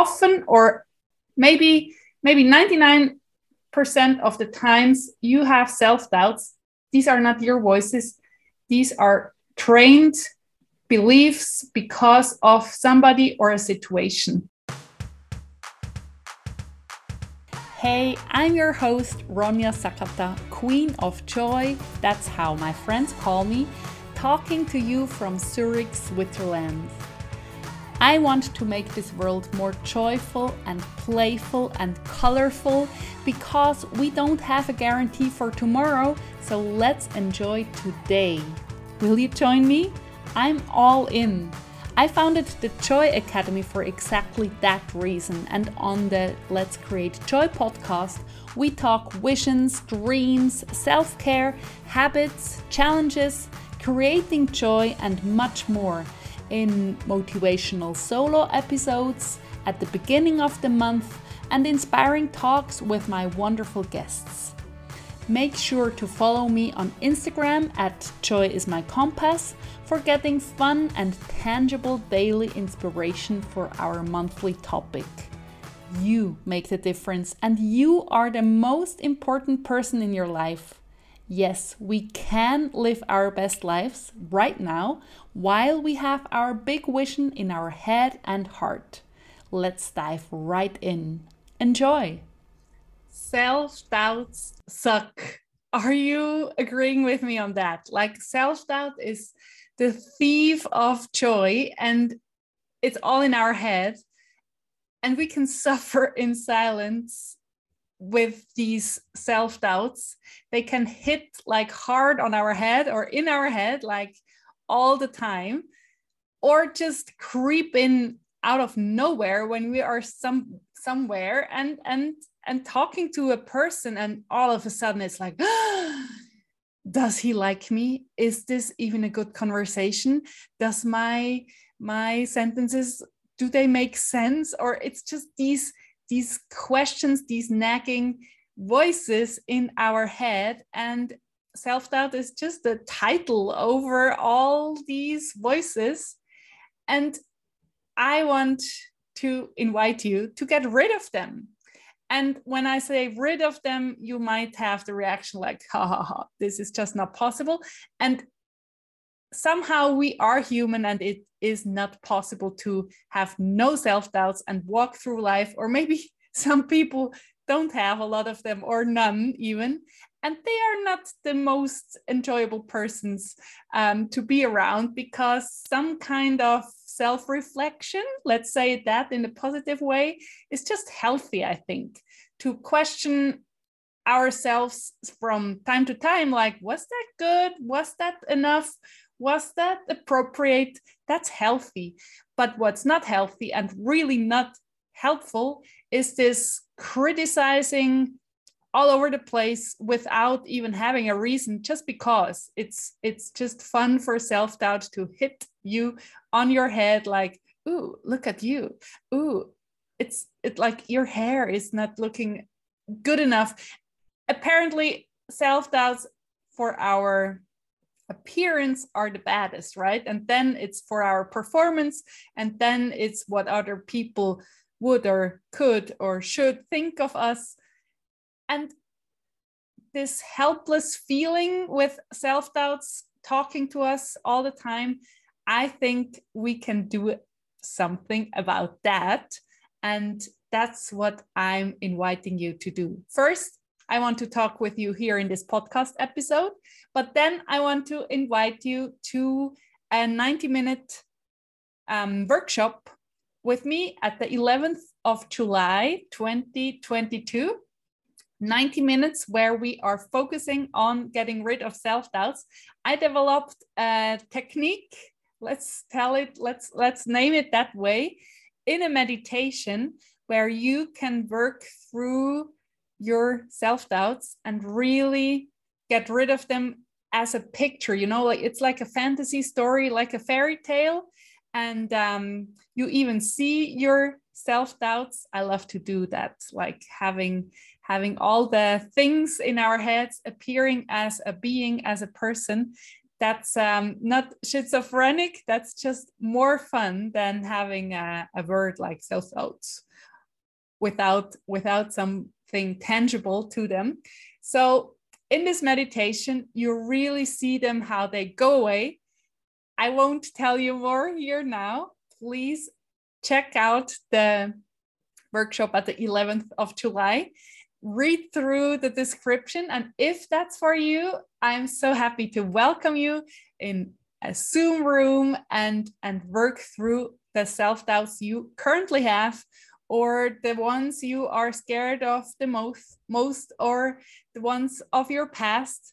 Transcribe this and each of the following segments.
often or maybe maybe 99% of the times you have self-doubts these are not your voices these are trained beliefs because of somebody or a situation Hey, I'm your host, Ronja Sakata, Queen of Joy. That's how my friends call me, talking to you from Zurich, Switzerland. I want to make this world more joyful and playful and colorful because we don't have a guarantee for tomorrow, so let's enjoy today. Will you join me? I'm all in. I founded the Joy Academy for exactly that reason, and on the Let's Create Joy podcast, we talk visions, dreams, self care, habits, challenges, creating joy, and much more in motivational solo episodes at the beginning of the month and inspiring talks with my wonderful guests. Make sure to follow me on Instagram at Joy is my compass for getting fun and tangible daily inspiration for our monthly topic. You make the difference and you are the most important person in your life. Yes, we can live our best lives right now while we have our big vision in our head and heart. Let's dive right in. Enjoy! Self doubts suck. Are you agreeing with me on that? Like, self doubt is the thief of joy, and it's all in our head. And we can suffer in silence with these self doubts, they can hit like hard on our head or in our head, like all the time, or just creep in out of nowhere when we are some somewhere and and and talking to a person and all of a sudden it's like does he like me is this even a good conversation does my my sentences do they make sense or it's just these these questions, these nagging voices in our head. And self doubt is just the title over all these voices. And I want to invite you to get rid of them. And when I say rid of them, you might have the reaction like, ha ha ha, this is just not possible. And somehow we are human and it is not possible to have no self doubts and walk through life. Or maybe some people don't have a lot of them or none even. And they are not the most enjoyable persons um, to be around because some kind of self reflection, let's say that in a positive way, is just healthy, I think, to question ourselves from time to time like was that good was that enough was that appropriate? That's healthy. But what's not healthy and really not helpful is this criticizing all over the place without even having a reason just because it's it's just fun for self-doubt to hit you on your head like ooh look at you ooh it's it like your hair is not looking good enough apparently self-doubts for our appearance are the baddest, right? And then it's for our performance, and then it's what other people would or could or should think of us. And this helpless feeling with self doubts talking to us all the time, I think we can do something about that. And that's what I'm inviting you to do. First, I want to talk with you here in this podcast episode. But then I want to invite you to a 90 minute um, workshop with me at the 11th of July 2022. 90 minutes where we are focusing on getting rid of self-doubts. I developed a technique let's tell it let's let's name it that way in a meditation where you can work through your self doubts and really get rid of them as a picture you know like it's like a fantasy story like a fairy tale. And um, you even see your self doubts i love to do that like having having all the things in our heads appearing as a being as a person that's um, not schizophrenic. That's just more fun than having a, a word like self doubts without without something tangible to them. So in this meditation, you really see them how they go away. I won't tell you more here now. Please check out the workshop at the 11th of July read through the description. And if that's for you, I'm so happy to welcome you in a Zoom room and, and work through the self doubts you currently have or the ones you are scared of the most most or the ones of your past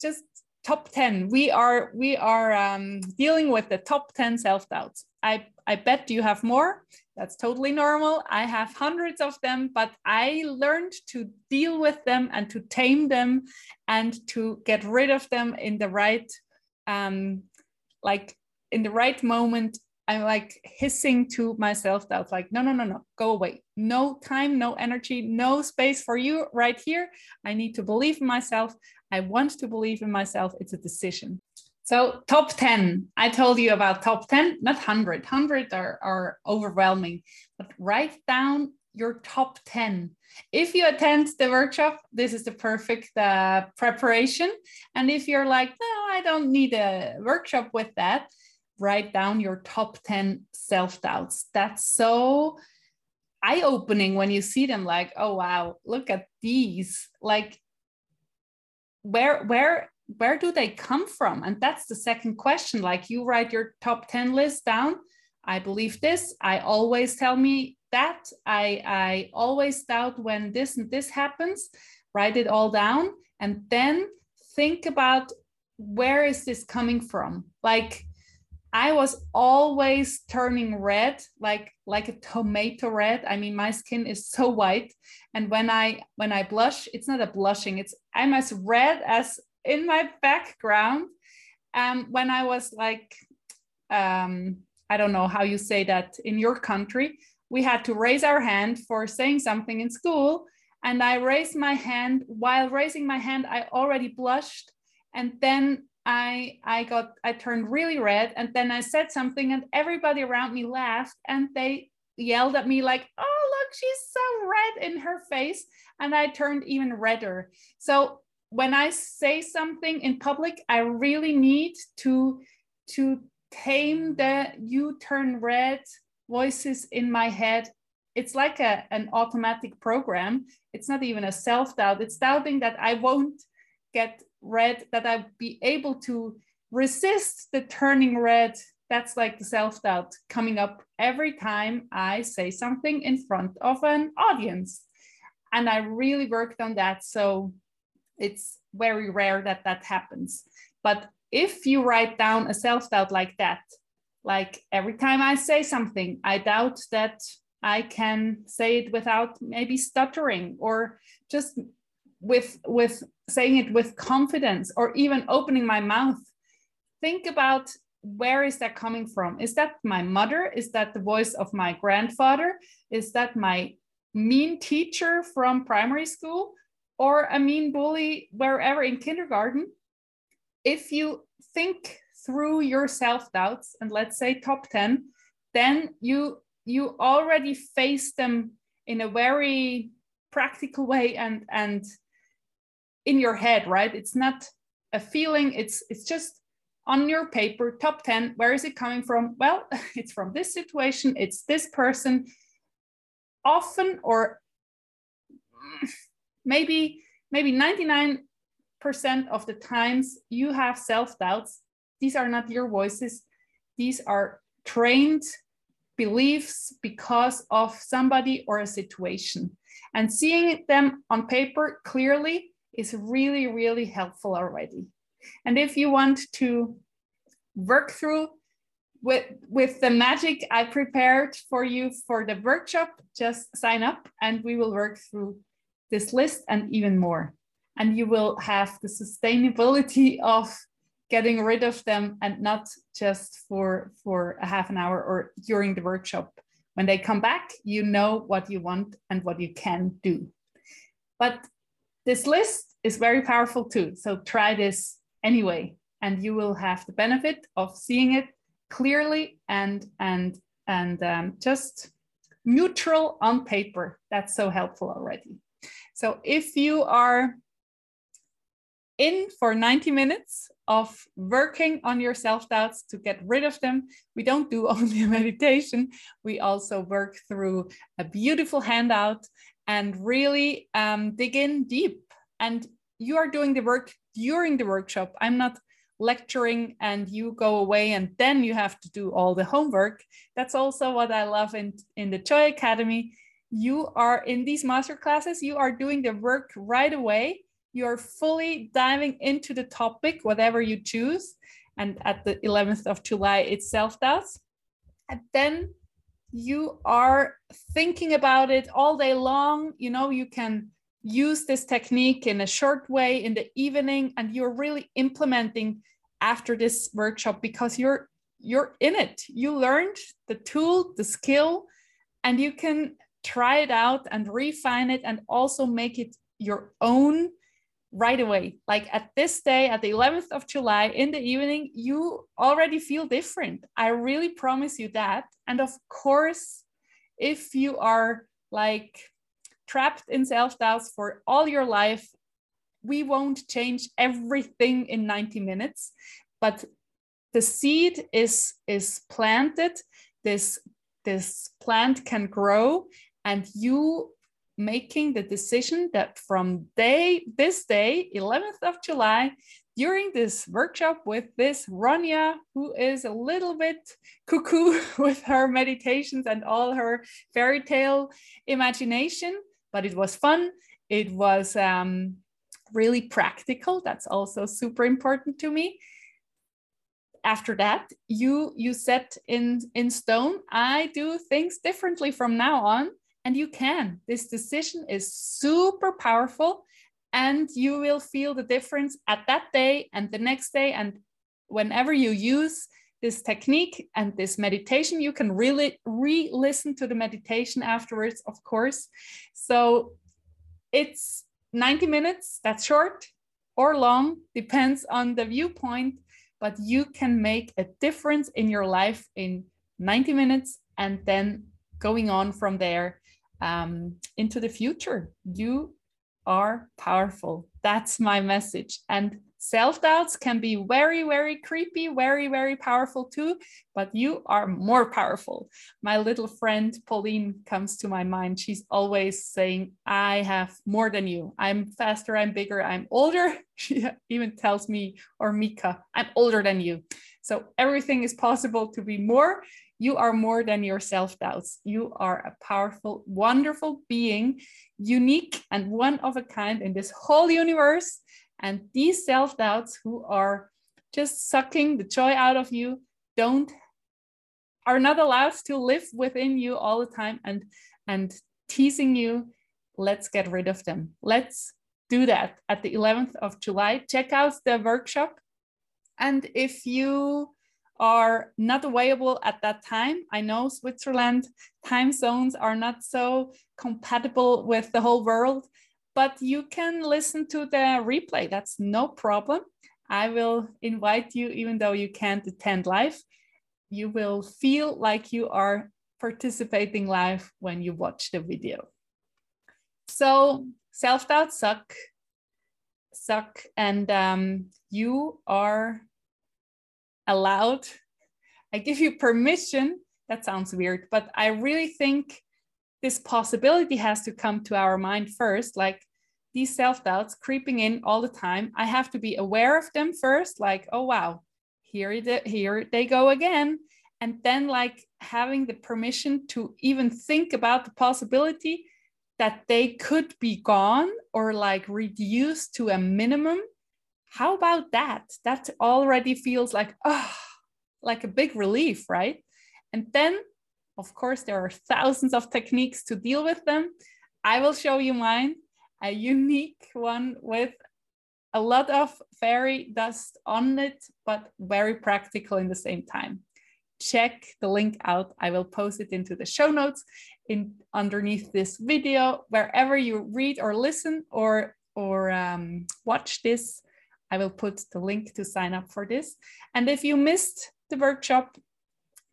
just top 10 we are we are um, dealing with the top 10 self doubts i i bet you have more that's totally normal. I have hundreds of them, but I learned to deal with them and to tame them and to get rid of them in the right, um, like in the right moment. I'm like hissing to myself doubt, like, no, no, no, no, go away. No time, no energy, no space for you right here. I need to believe in myself. I want to believe in myself. It's a decision. So top 10, I told you about top 10, not 100. 100 are, are overwhelming, but write down your top 10. If you attend the workshop, this is the perfect uh, preparation. And if you're like, no, I don't need a workshop with that, write down your top 10 self doubts. That's so eye opening when you see them like, oh, wow, look at these. Like, where, where where do they come from? And that's the second question. Like you write your top 10 list down. I believe this. I always tell me that. I, I always doubt when this and this happens. Write it all down and then think about where is this coming from? Like I was always turning red, like like a tomato red. I mean, my skin is so white, and when I when I blush, it's not a blushing. It's I'm as red as in my background um, when I was like, um, I don't know how you say that in your country, we had to raise our hand for saying something in school. And I raised my hand. While raising my hand, I already blushed. And then I I got I turned really red. And then I said something, and everybody around me laughed and they yelled at me like, "Oh, look, she's so red in her face." And I turned even redder. So when I say something in public, I really need to to tame the you turn red voices in my head. It's like a, an automatic program. It's not even a self-doubt. It's doubting that I won't get red, that I'll be able to resist the turning red. That's like the self-doubt coming up every time I say something in front of an audience. And I really worked on that. So it's very rare that that happens. But if you write down a self doubt like that, like every time I say something, I doubt that I can say it without maybe stuttering or just with with saying it with confidence or even opening my mouth. Think about where is that coming from? Is that my mother? Is that the voice of my grandfather? Is that my mean teacher from primary school? or a mean bully wherever in kindergarten, if you think through your self doubts and let's say top 10, then you you already face them in a very practical way and and in your head, right? It's not a feeling, it's it's just on your paper, top 10, where is it coming from? Well, it's from this situation, it's this person. Often or maybe maybe 99% of the times you have self-doubts these are not your voices these are trained beliefs because of somebody or a situation and seeing them on paper clearly is really really helpful already and if you want to work through with with the magic i prepared for you for the workshop just sign up and we will work through this list and even more. And you will have the sustainability of getting rid of them and not just for, for a half an hour or during the workshop. When they come back, you know what you want and what you can do. But this list is very powerful too. So try this anyway. and you will have the benefit of seeing it clearly and and and um, just neutral on paper. That's so helpful already. So if you are in for 90 minutes of working on your self doubts to get rid of them, we don't do only a meditation, we also work through a beautiful handout and really um, dig in deep. And you are doing the work during the workshop. I'm not lecturing and you go away and then you have to do all the homework. That's also what I love in, in the Joy Academy. You are in these master classes, you are doing the work right away. You're fully diving into the topic, whatever you choose. And at the 11th of July, it's self doubts. And then you are thinking about it all day long. You know, you can use this technique in a short way in the evening and you're really implementing after this workshop because you're you're in it you learned the tool the skill and you can try it out and refine it and also make it your own right away. Like at this day at the 11th of july in the evening you already feel different. I really promise you that. And of course if you are like trapped in self doubts for all your life, we won't change everything in 90 minutes, but the seed is is planted. This this plant can grow, and you making the decision that from day this day 11th of july during this workshop with this Ronya, who is a little bit cuckoo with her meditations and all her fairy tale imagination, but it was fun. It was um, really practical. That's also super important to me. After that, you you set in in stone. I do things differently from now on, and you can. This decision is super powerful, and you will feel the difference at that day and the next day, and whenever you use this technique and this meditation. You can really re listen to the meditation afterwards, of course. So it's 90 minutes, that's short or long, depends on the viewpoint, but you can make a difference in your life in 90 minutes and then going on from there um, into the future. You are powerful. That's my message. And Self doubts can be very, very creepy, very, very powerful too, but you are more powerful. My little friend Pauline comes to my mind. She's always saying, I have more than you. I'm faster, I'm bigger, I'm older. She even tells me, or Mika, I'm older than you. So everything is possible to be more. You are more than your self doubts. You are a powerful, wonderful being, unique and one of a kind in this whole universe. And these self doubts who are just sucking the joy out of you don't are not allowed to live within you all the time and and teasing you let's get rid of them let's do that at the 11th of july check out the workshop and if you are not available at that time i know switzerland time zones are not so compatible with the whole world but you can listen to the replay. That's no problem. I will invite you, even though you can't attend live, you will feel like you are participating live when you watch the video. So self doubt suck, suck, and um, you are allowed. I give you permission. That sounds weird, but I really think this possibility has to come to our mind first like these self-doubts creeping in all the time i have to be aware of them first like oh wow here they, here they go again and then like having the permission to even think about the possibility that they could be gone or like reduced to a minimum how about that that already feels like oh like a big relief right and then of course, there are thousands of techniques to deal with them. I will show you mine, a unique one with a lot of fairy dust on it, but very practical in the same time. Check the link out. I will post it into the show notes in underneath this video. Wherever you read or listen or or um, watch this, I will put the link to sign up for this. And if you missed the workshop,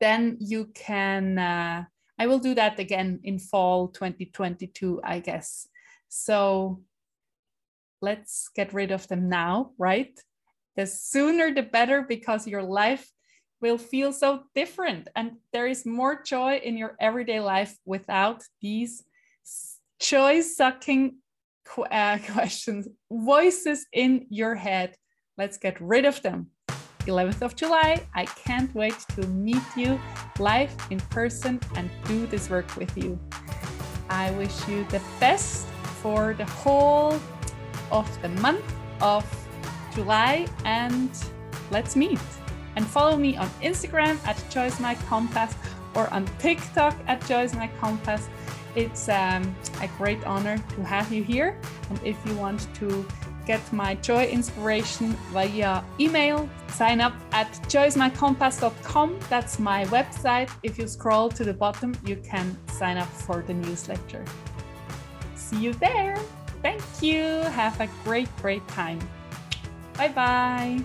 then you can, uh, I will do that again in fall 2022, I guess. So let's get rid of them now, right? The sooner the better because your life will feel so different and there is more joy in your everyday life without these joy sucking uh, questions, voices in your head. Let's get rid of them. 11th of July, I can't wait to meet you live in person and do this work with you. I wish you the best for the whole of the month of July and let's meet. And follow me on Instagram at Joy's My Compass or on TikTok at Joy's My Compass. It's um, a great honor to have you here. And if you want to get my joy inspiration via email, sign up at joysmycompass.com. That's my website. If you scroll to the bottom, you can sign up for the newsletter. See you there. Thank you. Have a great, great time. Bye bye.